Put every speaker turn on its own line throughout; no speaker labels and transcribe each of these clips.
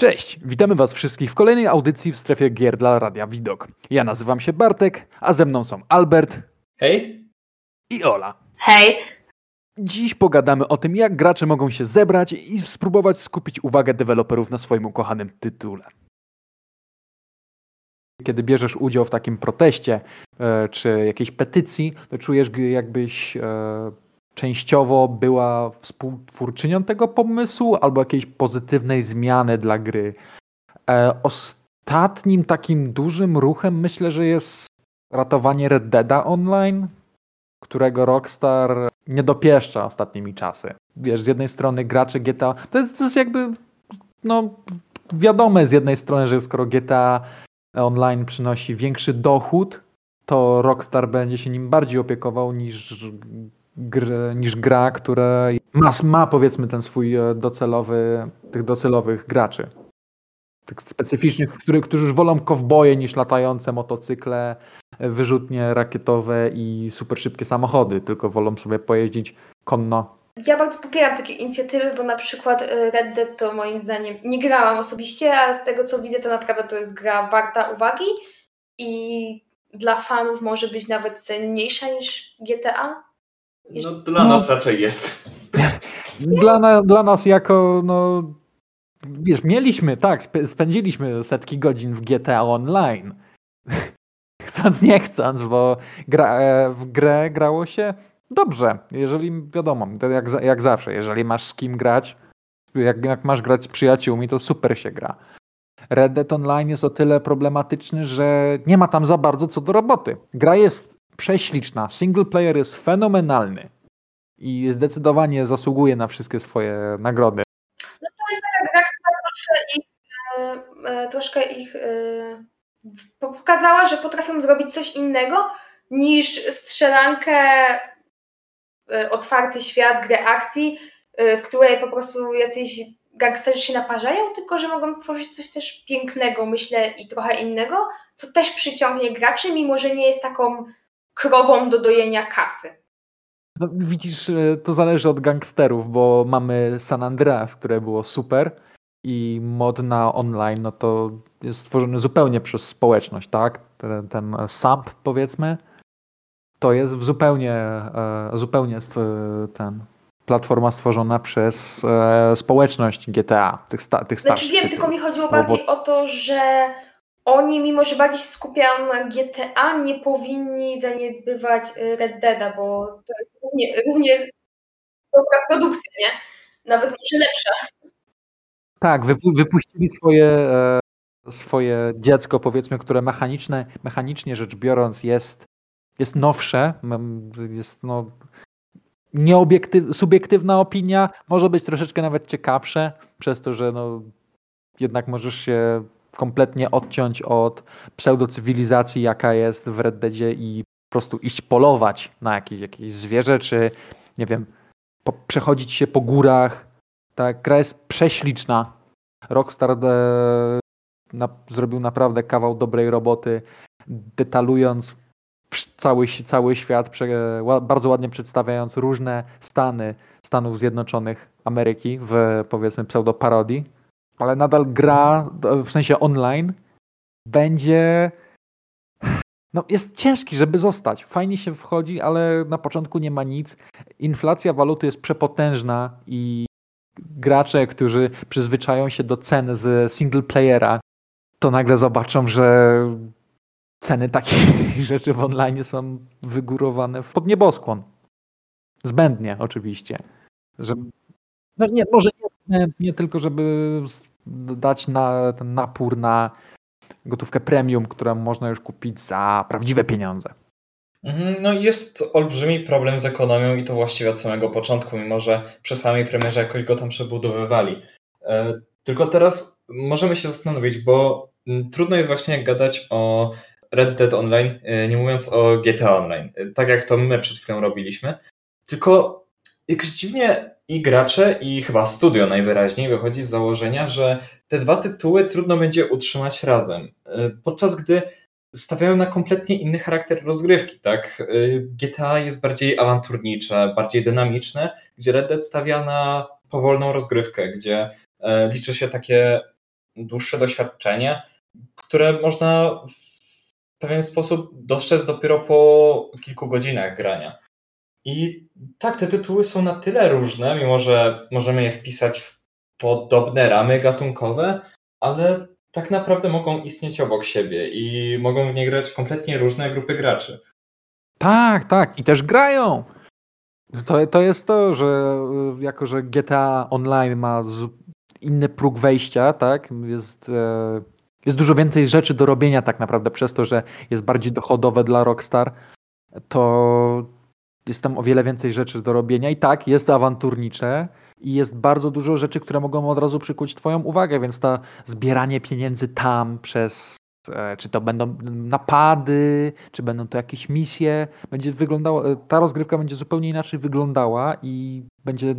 Cześć, witamy Was wszystkich w kolejnej audycji w strefie gier dla Radia Widok. Ja nazywam się Bartek, a ze mną są Albert.
Hej.
I Ola.
Hej.
Dziś pogadamy o tym, jak gracze mogą się zebrać i spróbować skupić uwagę deweloperów na swoim ukochanym tytule. Kiedy bierzesz udział w takim proteście e, czy jakiejś petycji, to czujesz jakbyś e, częściowo była współtwórczynią tego pomysłu albo jakiejś pozytywnej zmiany dla gry. E, ostatnim takim dużym ruchem myślę, że jest ratowanie Red Deada Online, którego Rockstar nie dopieszcza ostatnimi czasy. Wiesz, z jednej strony gracze GTA, to jest, to jest jakby no wiadome z jednej strony, że skoro GTA Online przynosi większy dochód, to Rockstar będzie się nim bardziej opiekował niż niż gra, która ma, ma powiedzmy ten swój e, docelowy, tych docelowych graczy. Tych specyficznych, który, którzy już wolą kowboje niż latające motocykle, e, wyrzutnie rakietowe i super szybkie samochody, tylko wolą sobie pojeździć konno.
Ja bardzo popieram takie inicjatywy, bo na przykład e, Red Dead to moim zdaniem nie grałam osobiście, ale z tego co widzę to naprawdę to jest gra warta uwagi i dla fanów może być nawet cenniejsza niż GTA.
No, dla no, nas raczej jest.
Dla, na, dla nas jako, no, wiesz, mieliśmy, tak, spędziliśmy setki godzin w GTA Online. Chcąc, nie chcąc, bo gra, e, w grę grało się dobrze. Jeżeli, wiadomo, jak, jak zawsze, jeżeli masz z kim grać, jak, jak masz grać z przyjaciółmi, to super się gra. Red Dead Online jest o tyle problematyczny, że nie ma tam za bardzo co do roboty. Gra jest prześliczna. Single player jest fenomenalny i zdecydowanie zasługuje na wszystkie swoje nagrody.
No to jest taka gra, która troszkę ich, e, e, troszkę ich e, pokazała, że potrafią zrobić coś innego niż strzelankę, otwarty świat, grę akcji, w której po prostu jacyś gangsterzy się naparzają, tylko że mogą stworzyć coś też pięknego, myślę, i trochę innego, co też przyciągnie graczy, mimo że nie jest taką krową do dojenia kasy.
No, widzisz, e, to zależy od gangsterów, bo mamy San Andreas, które było super i mod na online, no to jest stworzony zupełnie przez społeczność, tak? Ten, ten sub, powiedzmy, to jest zupełnie, e, zupełnie ten platforma stworzona przez e, społeczność GTA, tych, sta, tych
Znaczy wiem, tylko mi chodziło bardziej bo... o to, że oni, mimo że bardziej się skupiają na GTA, nie powinni zaniedbywać y, Red Deada, bo to jest równie, równie dobra produkcja, nie? Nawet może lepsza.
Tak, wypuścili swoje, e, swoje dziecko, powiedzmy, które mechaniczne, mechanicznie rzecz biorąc jest, jest nowsze, jest no, nieobiektyw, subiektywna opinia, może być troszeczkę nawet ciekawsze, przez to, że no, jednak możesz się kompletnie odciąć od pseudocywilizacji, jaka jest w Red Deadzie i po prostu iść polować na jakieś, jakieś zwierzę, czy nie wiem, po, przechodzić się po górach. Ta gra jest prześliczna. Rockstar de, na, zrobił naprawdę kawał dobrej roboty, detalując cały, cały świat, bardzo ładnie przedstawiając różne stany Stanów Zjednoczonych Ameryki w powiedzmy pseudoparodii ale nadal gra, w sensie online, będzie. No, jest ciężki, żeby zostać. Fajnie się wchodzi, ale na początku nie ma nic. Inflacja waluty jest przepotężna i gracze, którzy przyzwyczają się do cen z single playera, to nagle zobaczą, że ceny takich rzeczy w online są wygórowane pod nieboskłon. Zbędnie oczywiście. Że, no nie, może nie, nie tylko, żeby dać na ten napór na gotówkę premium, którą można już kupić za prawdziwe pieniądze.
Mhm, no jest olbrzymi problem z ekonomią i to właściwie od samego początku, mimo że przy samej premierze jakoś go tam przebudowywali. E, tylko teraz możemy się zastanowić, bo mm, trudno jest właśnie gadać o Red Dead Online, e, nie mówiąc o GTA Online, e, tak jak to my przed chwilą robiliśmy. Tylko jakoś dziwnie i gracze, i chyba studio najwyraźniej wychodzi z założenia, że te dwa tytuły trudno będzie utrzymać razem. E, podczas gdy stawiają na kompletnie inny charakter rozgrywki, tak? E, GTA jest bardziej awanturnicze, bardziej dynamiczne, gdzie Red Dead stawia na powolną rozgrywkę, gdzie e, liczy się takie dłuższe doświadczenie, które można w pewien sposób dostrzec dopiero po kilku godzinach grania. I tak, te tytuły są na tyle różne, mimo że możemy je wpisać w podobne ramy gatunkowe, ale tak naprawdę mogą istnieć obok siebie i mogą w nie grać kompletnie różne grupy graczy.
Tak, tak, i też grają. To, to jest to, że y, jako, że GTA Online ma inny próg wejścia, tak, jest, e, jest dużo więcej rzeczy do robienia tak naprawdę przez to, że jest bardziej dochodowe dla Rockstar, to jest tam o wiele więcej rzeczy do robienia i tak, jest awanturnicze i jest bardzo dużo rzeczy, które mogą od razu przykuć twoją uwagę, więc to zbieranie pieniędzy tam przez e, czy to będą napady, czy będą to jakieś misje, będzie wyglądało, e, ta rozgrywka będzie zupełnie inaczej wyglądała i będzie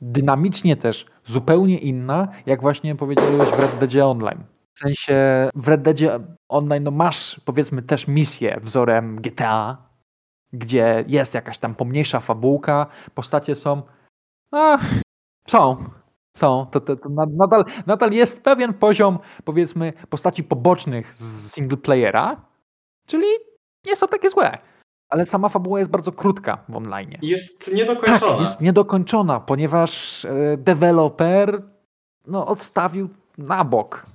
dynamicznie też zupełnie inna, jak właśnie powiedziałeś w Red Dead Online. W sensie w Red Dead Online no masz powiedzmy też misję wzorem GTA, gdzie jest jakaś tam pomniejsza fabułka, postacie są no, są, są. To, to, to nadal, nadal jest pewien poziom powiedzmy postaci pobocznych z single playera, czyli nie są takie złe ale sama fabuła jest bardzo krótka w online.
Jest niedokończona.
Tak, jest niedokończona, ponieważ e, deweloper no, odstawił na bok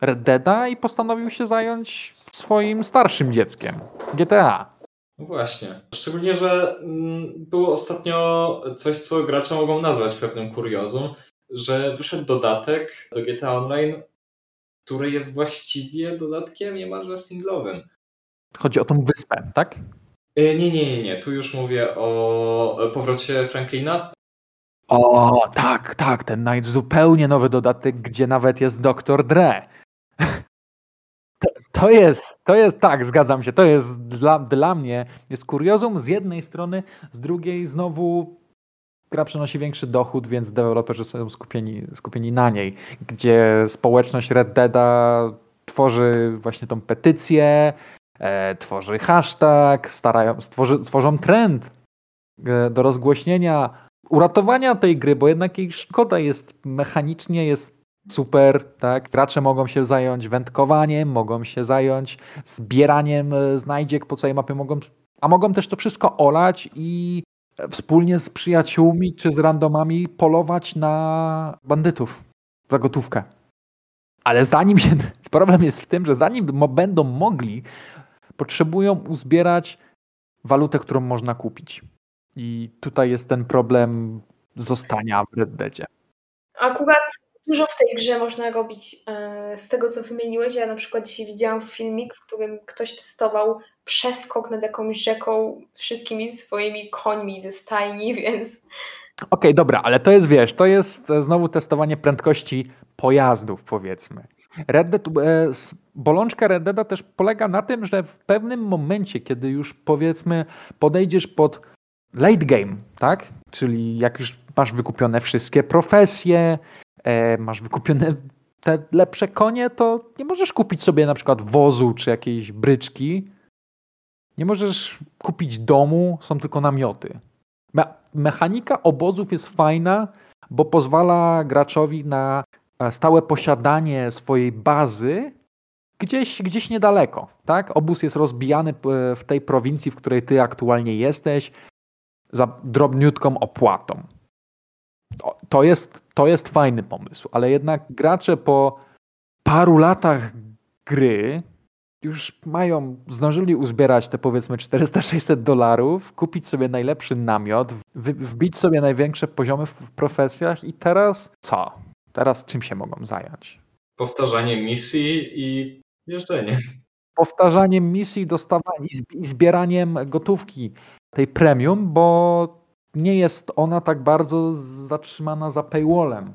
Red Deada i postanowił się zająć swoim starszym dzieckiem, GTA.
No właśnie. Szczególnie, że mm, było ostatnio coś, co gracze mogą nazwać pewnym kuriozum, że wyszedł dodatek do GTA Online, który jest właściwie dodatkiem niemalże singlowym.
Chodzi o tą wyspę, tak?
E, nie, nie, nie, nie. Tu już mówię o powrocie Franklina.
O, tak, tak, ten zupełnie nowy dodatek, gdzie nawet jest Dr. Dre. To, jest, to jest, tak, zgadzam się, to jest dla, dla mnie, jest kuriozum z jednej strony, z drugiej znowu gra przynosi większy dochód, więc deweloperzy są skupieni, skupieni na niej, gdzie społeczność Red Deada tworzy właśnie tą petycję, e, tworzy hashtag, starają, stworzy, tworzą trend e, do rozgłośnienia, uratowania tej gry, bo jednak jej szkoda jest mechanicznie, jest super, tak? Gracze mogą się zająć wędkowaniem, mogą się zająć zbieraniem e, znajdziek po całej mapie, mogą, a mogą też to wszystko olać i wspólnie z przyjaciółmi czy z randomami polować na bandytów za gotówkę. Ale zanim się. Problem jest w tym, że zanim będą mogli potrzebują uzbierać walutę, którą można kupić. I tutaj jest ten problem zostania w Red Deadzie.
Akurat dużo w tej grze można robić e, z tego, co wymieniłeś. Ja na przykład dzisiaj widziałam filmik, w którym ktoś testował przeskok nad jakąś rzeką wszystkimi swoimi końmi ze stajni, więc...
Okej, okay, dobra, ale to jest, wiesz, to jest znowu testowanie prędkości pojazdów, powiedzmy. Red Dead, e, bolączka Red też polega na tym, że w pewnym momencie, kiedy już powiedzmy podejdziesz pod late game, tak? Czyli jak już masz wykupione wszystkie profesje, masz wykupione te lepsze konie, to nie możesz kupić sobie na przykład wozu czy jakiejś bryczki. Nie możesz kupić domu, są tylko namioty. Me mechanika obozów jest fajna, bo pozwala graczowi na E, stałe posiadanie swojej bazy gdzieś, gdzieś niedaleko. Tak? Obóz jest rozbijany e, w tej prowincji, w której ty aktualnie jesteś, za drobniutką opłatą. To jest, to jest fajny pomysł, ale jednak gracze po paru latach gry już mają, zdążyli uzbierać te powiedzmy 400-600 dolarów, kupić sobie najlepszy namiot, wbić sobie największe poziomy w profesjach i teraz co? Teraz czym się mogą zająć?
Powtarzanie misji i jeżdżenie.
Powtarzaniem misji, dostawaniem i zbieraniem gotówki tej premium, bo nie jest ona tak bardzo zatrzymana za paywallem.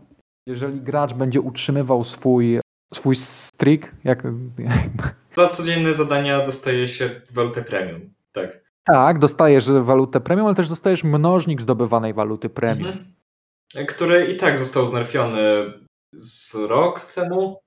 Jeżeli gracz będzie utrzymywał swój, swój streak, jak...
Za codzienne zadania dostaje się walutę premium, tak.
Tak, dostajesz walutę premium, ale też dostajesz mnożnik zdobywanej waluty premium. Mhm
który i tak został znerfiony z rok temu.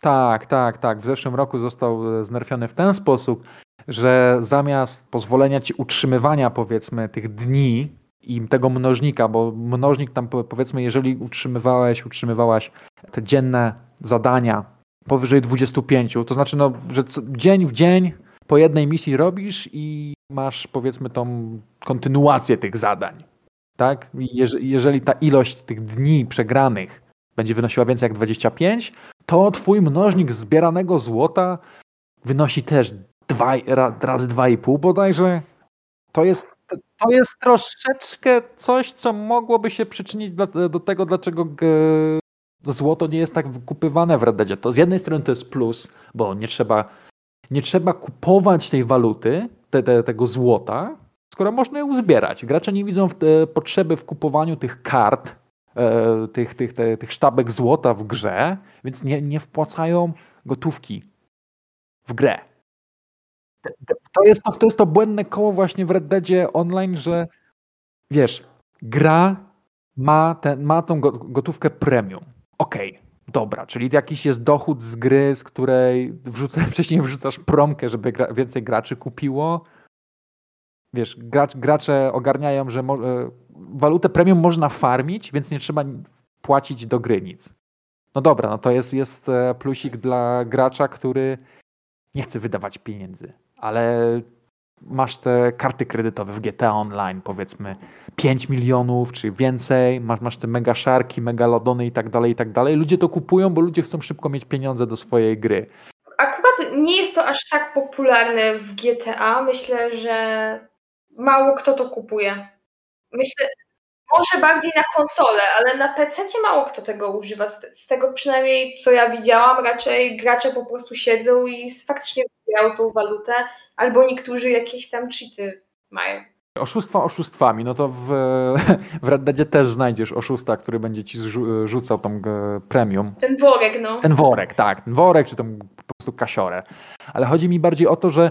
Tak, tak, tak. W zeszłym roku został znerfiony w ten sposób, że zamiast pozwolenia ci utrzymywania powiedzmy tych dni i tego mnożnika, bo mnożnik tam powiedzmy, jeżeli utrzymywałeś, utrzymywałaś te dzienne zadania powyżej 25. To znaczy, no, że dzień w dzień po jednej misji robisz i masz powiedzmy tą kontynuację tych zadań. Tak? jeżeli ta ilość tych dni przegranych będzie wynosiła więcej jak 25, to twój mnożnik zbieranego złota wynosi też dwa, razy 2,5 bodajże. To jest, to jest troszeczkę coś, co mogłoby się przyczynić do, do tego, dlaczego złoto nie jest tak wykupywane w Red Deadzie. To z jednej strony to jest plus, bo nie trzeba, nie trzeba kupować tej waluty, te, te, tego złota, skoro można je uzbierać. Gracze nie widzą w, potrzeby w kupowaniu tych kart, e, tych, tych, te, tych sztabek złota w grze, więc nie, nie wpłacają gotówki w grę. To jest to, to jest to błędne koło właśnie w Red Deadzie Online, że wiesz, gra ma, ten, ma tą gotówkę premium. Okej, okay, dobra, czyli jakiś jest dochód z gry, z której wrzuca, wcześniej wrzucasz promkę, żeby gra, więcej graczy kupiło. Wiesz, gracz, gracze ogarniają, że mo, e, walutę premium można farmić, więc nie trzeba płacić do gry nic. No dobra, no to jest, jest e, plusik dla gracza, który nie chce wydawać pieniędzy, ale masz te karty kredytowe w GTA Online, powiedzmy 5 milionów czy więcej, masz, masz te mega szarki, megalodony i tak dalej, i tak dalej. Ludzie to kupują, bo ludzie chcą szybko mieć pieniądze do swojej gry.
Akurat nie jest to aż tak popularne w GTA. Myślę, że mało kto to kupuje. Myślę, może bardziej na konsolę, ale na PC mało kto tego używa. Z, tego przynajmniej co ja widziałam, raczej gracze po prostu siedzą i faktycznie wybierają tą walutę, albo niektórzy jakieś tam cheaty mają.
Oszustwa oszustwami, no to w, w Red Deadzie też znajdziesz oszusta, który będzie ci rzucał tą premium.
Ten worek, no.
Ten worek, tak, ten worek, czy tą po prostu kasiorę. Ale chodzi mi bardziej o to, że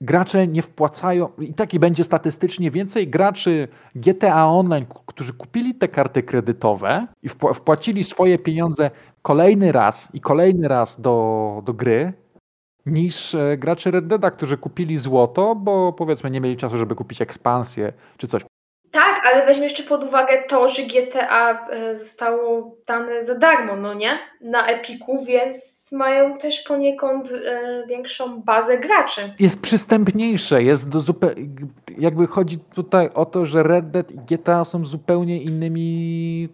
gracze nie wpłacają, i taki będzie statystycznie więcej graczy GTA Online, którzy kupili te karty kredytowe i wpłacili swoje pieniądze kolejny raz i kolejny raz do, do gry, niż e, gracze Red Deada, którzy kupili złoto, bo powiedzmy nie mieli czasu, żeby kupić ekspansję czy coś.
Tak, ale weźmy jeszcze pod uwagę to, że GTA e, zostało dane za darmo, no nie? Na Epiku, więc mają też poniekąd e, większą bazę graczy.
Jest przystępniejsze, jest do zupełnie. Jakby chodzi tutaj o to, że Red Dead i GTA są zupełnie innymi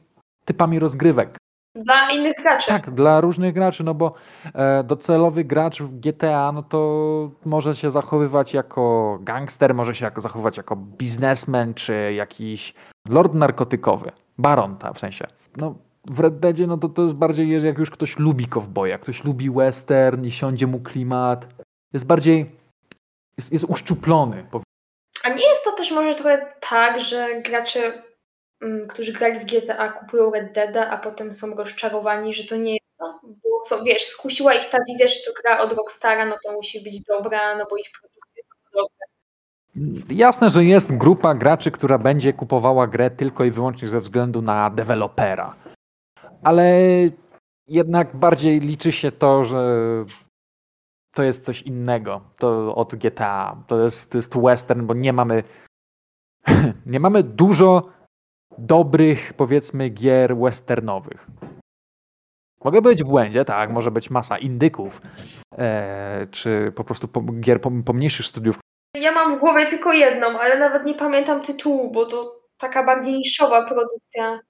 typami rozgrywek.
Dla innych graczy.
Tak, dla różnych graczy, no bo e, docelowy gracz w GTA, no to może się zachowywać jako gangster, może się zachowywać jako biznesmen, czy jakiś lord narkotykowy, baron, ta, w sensie. No, w Red Deadzie, no to to jest bardziej, jak już ktoś lubi kowboja, ktoś lubi western i siądzie mu klimat, jest bardziej, jest, jest uszczuplony.
A nie jest to też może trochę tak, że gracze którzy grali w GTA, kupują Red Deada, a potem są rozczarowani, że to nie jest to. Bo co, wiesz, skusiła ich ta wizja, że to gra od Rockstara, no to musi być dobra, no bo ich produkcje są dobre.
Jasne, że jest grupa graczy, która będzie kupowała grę tylko i wyłącznie ze względu na dewelopera. Ale jednak bardziej liczy się to, że to jest coś innego to od GTA. To jest, to jest western, bo nie mamy nie mamy dużo dobrych, powiedzmy, gier westernowych. Mogę być w błędzie, tak, może być masa indyków, e, czy po prostu po, gier pomniejszych studiów.
Ja mam w głowie tylko jedną, ale nawet nie pamiętam tytułu, bo to taka bardziej niszowa produkcja.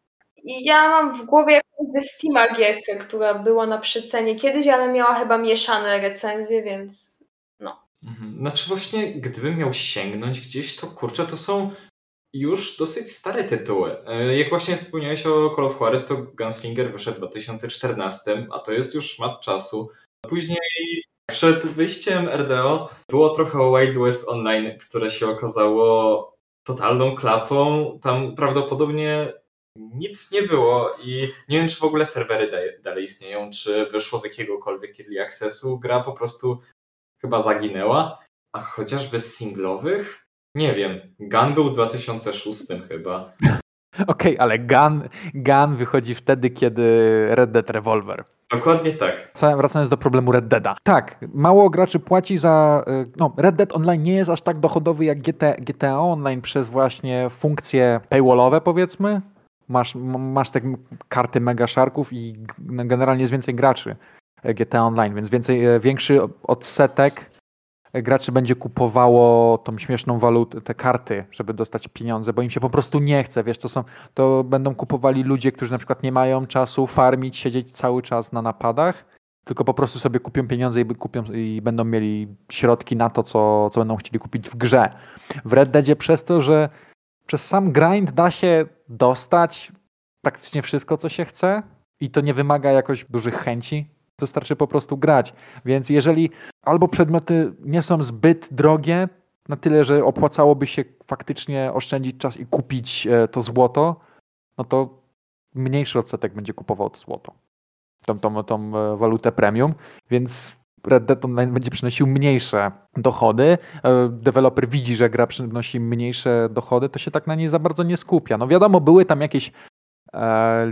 I ja mam w głowie jakąś ze Steama gierkę, która była na przecenie kiedyś, ale miała chyba mieszane recenzje, więc no.
Mhm. Znaczy właśnie, gdybym miał sięgnąć gdzieś, to kurczę, to są już dosyć stare tytuły. E, jak właśnie wspomniałeś o Call of Juarez, to Gunslinger wyszedł w 2014, a to jest już mat czasu. Później przed wyjściem RDO było trochę Wild West Online, które się okazało totalną klapą. Tam prawdopodobnie nic nie było i nie wiem, czy w ogóle serwery dalej istnieją, czy wyszło z jakiegokolwiek early accessu. Gra po prostu chyba zaginęła. A chociażby z singlowych nie wiem. Gun był w 2006 chyba.
Okej, okay, ale Gun, Gun wychodzi wtedy, kiedy Red Dead Revolver.
Dokładnie tak.
Wracając do problemu Red Deada. Tak, mało graczy płaci za. Y, no, Red Dead Online nie jest aż tak dochodowy jak GTA, GTA Online przez właśnie funkcje paywallowe, powiedzmy. Masz, masz te karty mega sharków i generalnie jest więcej graczy. GTA Online, więc więcej, większy odsetek graczy będzie kupowało tą śmieszną walutę, te karty, żeby dostać pieniądze, bo im się po prostu nie chce, wiesz, to są, to będą kupowali ludzie, którzy na przykład nie mają czasu farmić, siedzieć cały czas na napadach, tylko po prostu sobie kupią pieniądze i, kupią, i będą mieli środki na to, co, co będą chcieli kupić w grze. W Red Deadzie przez to, że przez sam grind da się dostać praktycznie wszystko, co się chce i to nie wymaga jakoś dużych chęci, wystarczy po prostu grać. Więc jeżeli albo przedmioty nie są zbyt drogie, na tyle, że opłacałoby się faktycznie oszczędzić czas i kupić e, to złoto, no to mniejszy odsetek będzie kupował to złoto. Tą, tą, tą e, walutę premium, więc Red Dead Online będzie przynosił mniejsze dochody. E, deweloper widzi, że gra przynosi mniejsze dochody, to się tak na niej za bardzo nie skupia. No wiadomo, były tam jakieś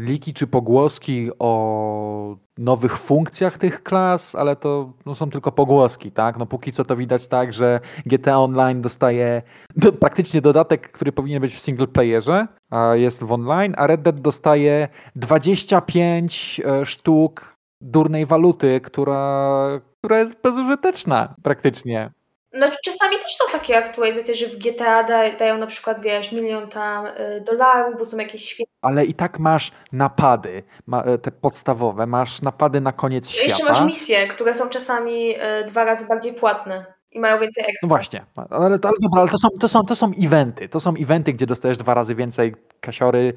liki czy pogłoski o nowych funkcjach tych klas, ale to no, są tylko pogłoski, tak? No póki co to widać tak, że GTA Online dostaje do, praktycznie dodatek, który powinien być w single playerze, a jest w online, a Red Dead dostaje 25 e, sztuk durnej waluty, która, która jest bezużyteczna praktycznie.
No czasami też są takie aktualizacje, że w GTA da, dają na przykład, wiesz, milion tam y, dolarów, bo są jakieś świetne.
Ale i tak masz napady, ma, e, te podstawowe, masz napady na koniec świata.
Jeszcze masz misje, które są czasami y, dwa razy bardziej płatne i mają więcej ekstra.
No właśnie, ale, ale, dobra, ale to są, to, są, to są eventy, to są eventy, gdzie dostajesz dwa razy więcej kasiory,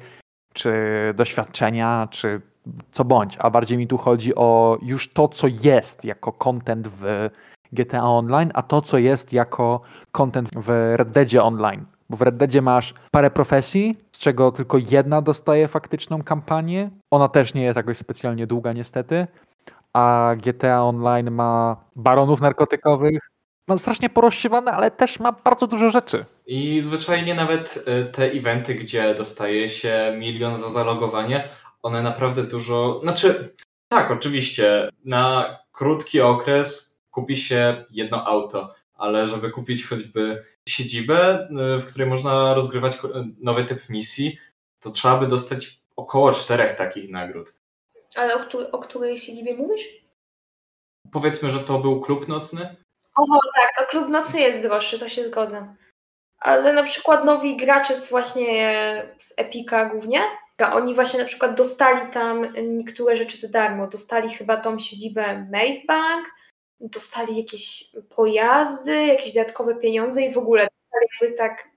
czy doświadczenia, czy co bądź, a bardziej mi tu chodzi o już to, co jest jako content w GTA Online, a to, co jest jako content w Red Deadzie Online. Bo w Red Deadzie masz parę profesji, z czego tylko jedna dostaje faktyczną kampanię. Ona też nie jest jakoś specjalnie długa niestety. A GTA Online ma baronów narkotykowych, ma strasznie porozsiewane, ale też ma bardzo dużo rzeczy.
I zwyczajnie nawet y, te eventy, gdzie dostaje się milion za zalogowanie, one naprawdę dużo. Znaczy, tak, oczywiście, na krótki okres kupi się jedno auto, ale żeby kupić choćby siedzibę, y, w której można rozgrywać nowy typ misji, to trzeba by dostać około czterech takich nagród.
Ale o, której, o której siedzibie mówisz?
Powiedzmy, że to był klub nocny.
Oho, tak, to klub nocny jest droższy, to się zgodzę. Ale na przykład nowi gracze z właśnie z Epika głównie, oni właśnie na przykład dostali tam niektóre rzeczy za darmo. Dostali chyba tą siedzibę Maze Bank, dostali jakieś pojazdy, jakieś dodatkowe pieniądze i w ogóle dostali jakby tak,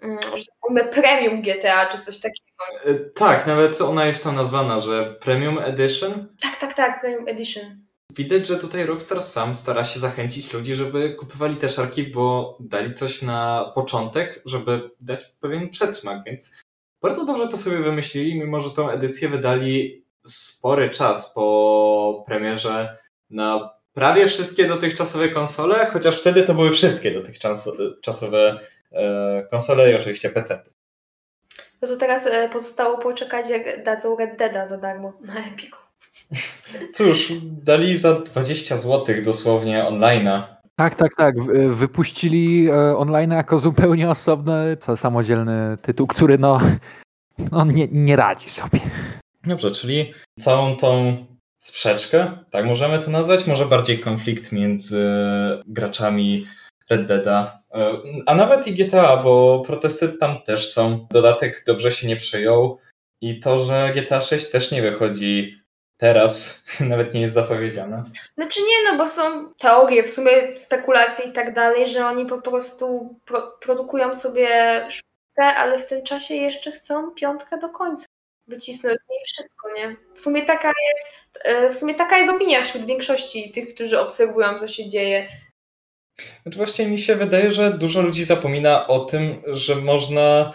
mm, że tak premium GTA czy coś takiego.
E, tak, nawet ona jest tam nazwana, że Premium Edition.
Tak, tak, tak, Premium Edition.
Widać, że tutaj Rockstar sam stara się zachęcić ludzi, żeby kupowali te szarki, bo dali coś na początek, żeby dać pewien przedsmak, więc bardzo dobrze to sobie wymyślili, mimo że tą edycję wydali spory czas po premierze na prawie wszystkie dotychczasowe konsole, chociaż wtedy to były wszystkie dotychczasowe e, konsole i oczywiście PC.
No to teraz e, pozostało poczekać, jak dadzą Red Deada za darmo na Epiku.
Cóż, dali za 20 zł dosłownie online'a.
Tak, tak, tak. Wypuścili e, online jako zupełnie osobny, samodzielny tytuł, który no, no nie, nie radzi sobie.
Dobrze, czyli całą tą sprzeczkę, tak możemy to nazwać, może bardziej konflikt między graczami Red Deada, e, a nawet i GTA, bo protesty tam też są. Dodatek dobrze się nie przyjął i to, że GTA 6 też nie wychodzi teraz, nawet nie jest zapowiedziane.
Znaczy nie, no bo są teorie, w sumie spekulacje i tak dalej, że oni po prostu pro produkują sobie szóstkę, ale w tym czasie jeszcze chcą piątkę do końca wycisnąć z niej wszystko, nie? W sumie taka jest, e, w sumie taka jest opinia wśród większości tych, którzy obserwują, co się dzieje.
Znaczy właśnie mi się wydaje, że dużo ludzi zapomina o tym, że można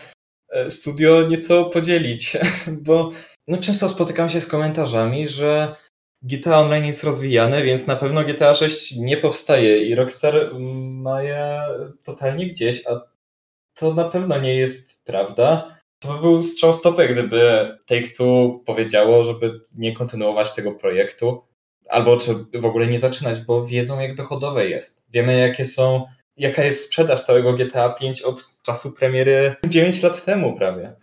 e, studio nieco podzielić, bo no często spotykam się z komentarzami, że GTA Online jest rozwijane, więc na pewno GTA 6 nie powstaje i Rockstar ma je totalnie gdzieś, a to na pewno nie jest prawda. To by był strzał stopy, gdyby Take-Two powiedziało, żeby nie kontynuować tego projektu, albo czy w ogóle nie zaczynać, bo wiedzą jak dochodowe jest. Wiemy jakie są, jaka jest sprzedaż całego GTA 5 od czasu premiery 9 lat temu prawie.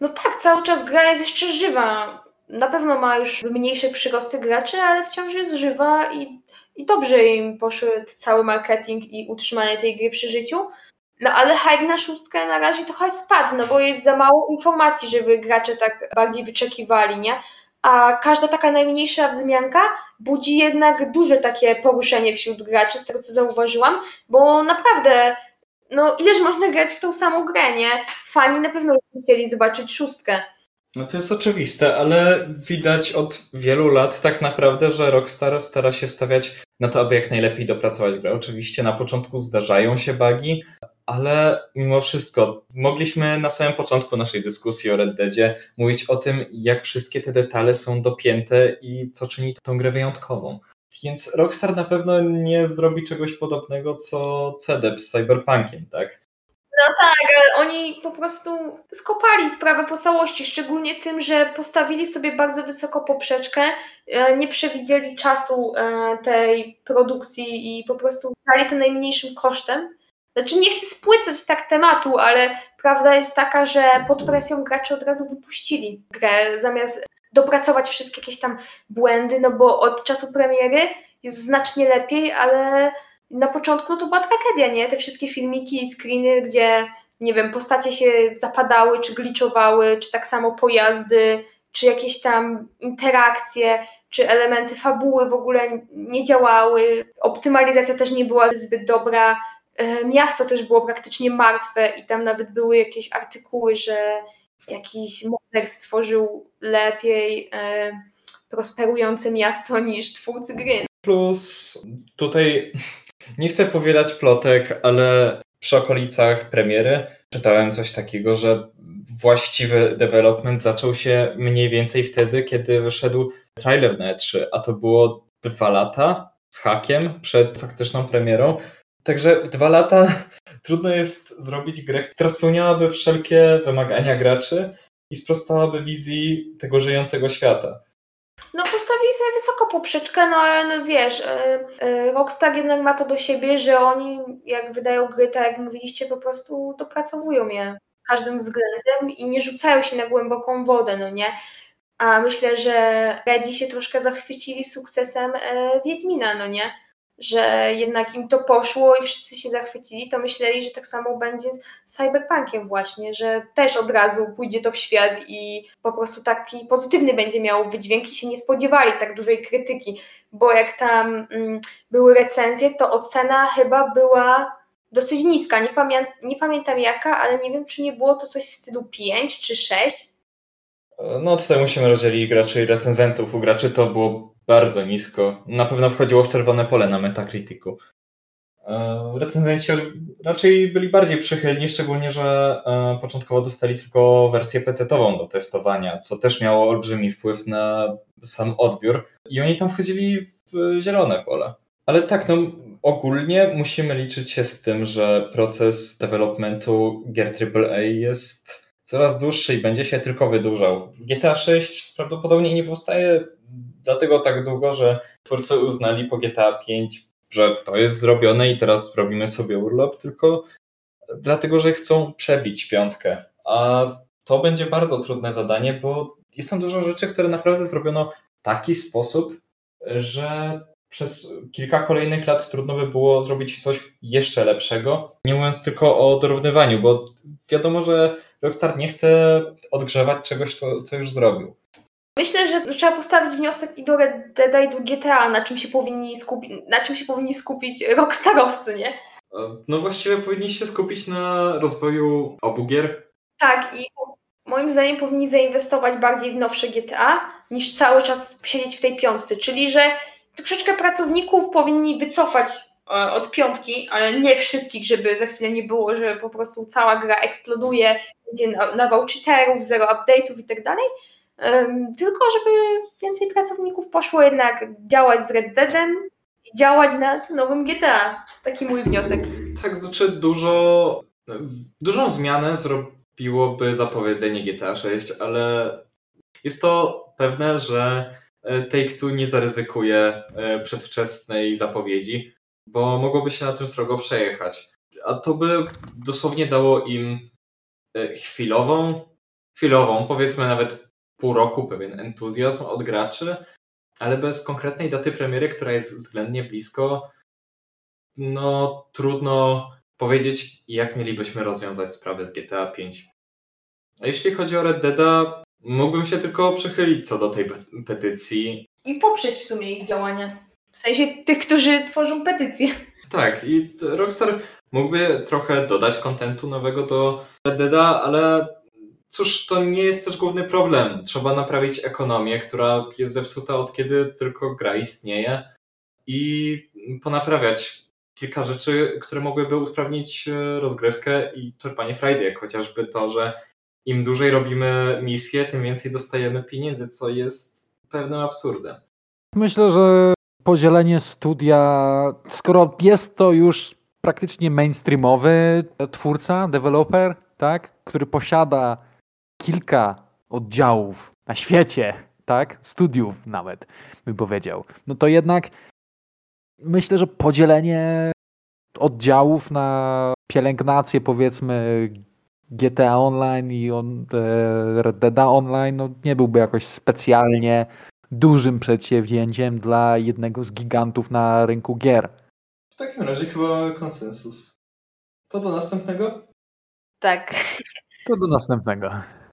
No tak, cały czas gra jest jeszcze żywa. na pewno ma już mniejsze przyrosty graczy, ale wciąż jest żywa i, i dobrze im poszedł cały marketing i utrzymanie tej gry przy życiu. No ale hype na szóstkę na razie trochę spadł, no bo jest za mało informacji, żeby gracze tak bardziej wyczekiwali, nie? A każda taka najmniejsza wzmianka budzi jednak duże takie poruszenie wśród graczy, z tego co zauważyłam, bo naprawdę, no ileż można grać w tą samą grę, nie? Fani na pewno chcieli zobaczyć szóstkę.
No to jest oczywiste, ale widać od wielu lat tak naprawdę, że Rockstar stara się stawiać na to, aby jak najlepiej dopracować grę. Oczywiście na początku zdarzają się bugi, ale mimo wszystko mogliśmy na samym początku naszej dyskusji o Red Deadzie mówić o tym, jak wszystkie te detale są dopięte i co czyni tą grę wyjątkową. Więc Rockstar na pewno nie zrobi czegoś podobnego co CDEP z Cyberpunkiem, tak?
No tak, oni po prostu skopali sprawę po całości, szczególnie tym, że postawili sobie bardzo wysoko poprzeczkę, e, nie przewidzieli czasu e, tej produkcji i po prostu dali to najmniejszym kosztem. Znaczy nie chcę spłycać tak tematu, ale prawda jest taka, że pod presją gracze od razu wypuścili grę, zamiast dopracować wszystkie jakieś tam błędy, no bo od czasu premiery jest znacznie lepiej, ale na początku to była tragedia, nie? Te wszystkie filmiki i screeny, gdzie nie wiem, postacie się zapadały, czy gliczowały, czy tak samo pojazdy, czy jakieś tam interakcje, czy elementy fabuły w ogóle nie działały. Optymalizacja też nie była zbyt dobra. E, miasto też było praktycznie martwe i tam nawet były jakieś artykuły, że jakiś model stworzył lepiej e, prosperujące miasto niż twórcy gry.
Plus tutaj nie chcę powielać plotek, ale przy okolicach premiery czytałem coś takiego, że właściwy development zaczął się mniej więcej wtedy, kiedy wyszedł trailer na E3, a to było dwa lata z hakiem przed faktyczną premierą. Także w dwa lata trudno jest zrobić grę, która spełniałaby wszelkie wymagania graczy i sprostałaby wizji tego żyjącego świata.
No postawili sobie wysoko poprzeczkę, no ale no wiesz, yy, Rockstar jednak ma to do siebie, że oni jak wydają gry, tak jak mówiliście, po prostu dopracowują je każdym względem i nie rzucają się na głęboką wodę, no nie? A myślę, że Redzi się troszkę zachwycili sukcesem yy, Wiedźmina, no nie? Że jednak im to poszło i wszyscy się zachwycili, to myśleli, że tak samo będzie z Cyberpunkiem właśnie, że też od razu pójdzie to w świat i po prostu taki pozytywny będzie miał wydźwięk i się nie spodziewali tak dużej krytyki, bo jak tam mm, były recenzje, to ocena chyba była dosyć niska, nie, pamię nie pamiętam jaka, ale nie wiem, czy nie było to coś w stylu 5 czy 6.
No tutaj musimy rozdzielić graczy i recenzentów. U graczy to było bardzo nisko. Na pewno wchodziło w czerwone pole na Metacriticu. E, recenzenci raczej byli bardziej przychylni, szczególnie, że e, początkowo dostali tylko wersję PC-ową do testowania, co też miało olbrzymi wpływ na sam odbiór. I oni tam wchodzili w zielone pole. Ale tak, no ogólnie musimy liczyć się z tym, że proces developmentu gier AAA jest coraz dłuższy i będzie się tylko wydłużał. GTA 6 prawdopodobnie nie powstaje dlatego tak długo, że twórcy uznali po GTA 5, że to jest zrobione i teraz robimy sobie urlop, tylko dlatego, że chcą przebić piątkę. A to będzie bardzo trudne zadanie, bo jest tam dużo rzeczy, które naprawdę zrobiono w taki sposób, że przez kilka kolejnych lat trudno by było zrobić coś jeszcze lepszego, nie mówiąc tylko o dorównywaniu, bo wiadomo, że Rockstar nie chce odgrzewać czegoś, co już zrobił.
Myślę, że trzeba postawić wniosek i do Red Dead i do GTA, na czym się powinni skupić, na czym się powinni skupić rockstarowcy, nie?
No właściwie powinni się skupić na rozwoju obu gier.
Tak i moim zdaniem powinni zainwestować bardziej w nowsze GTA, niż cały czas siedzieć w tej piątce, czyli że troszeczkę pracowników powinni wycofać e, od piątki, ale nie wszystkich, żeby za chwilę nie było, że po prostu cała gra eksploduje, będzie nawał cheaterów, zero update'ów i tak dalej, tylko żeby więcej pracowników poszło jednak działać z Red Deadem i działać nad nowym GTA. Taki mój wniosek.
Tak, znaczy dużo, dużą zmianę zrobiłoby zapowiedzenie GTA 6, ale jest to pewne, że e, Take-Two nie zaryzykuje e, przedwczesnej zapowiedzi, bo mogłoby się na tym srogo przejechać. A to by dosłownie dało im e, chwilową, chwilową, powiedzmy nawet pół roku pewien entuzjazm od graczy, ale bez konkretnej daty premiery, która jest względnie blisko, no trudno powiedzieć, jak mielibyśmy rozwiązać sprawę z GTA 5. A jeśli chodzi o Red Deada, mógłbym się tylko przychylić co do tej petycji.
I poprzeć w sumie ich działania. W sensie tych, którzy tworzą petycję.
Tak, i Rockstar mógłby trochę dodać kontentu nowego do Red Deada, ale cóż, to nie jest też główny problem. Trzeba naprawić ekonomię, która jest zepsuta od kiedy tylko gra istnieje i ponaprawiać kilka rzeczy, które mogłyby usprawnić e, rozgrywkę i czerpanie jak chociażby to, że im dłużej robimy misje, tym więcej dostajemy pieniędzy, co jest pewnym absurdem.
Myślę, że podzielenie studia, skoro jest to już praktycznie mainstreamowy twórca, deweloper, tak, który posiada kilka oddziałów na świecie, tak, studiów nawet, bym powiedział, no to jednak myślę, że podzielenie oddziałów na pielęgnację, powiedzmy, GTA Online i on, e, Red Dead Online no, nie byłby jakoś specjalnie dużym przedsięwzięciem dla jednego z gigantów na rynku gier.
W takim razie chyba konsensus. To do następnego?
Tak.
To do następnego.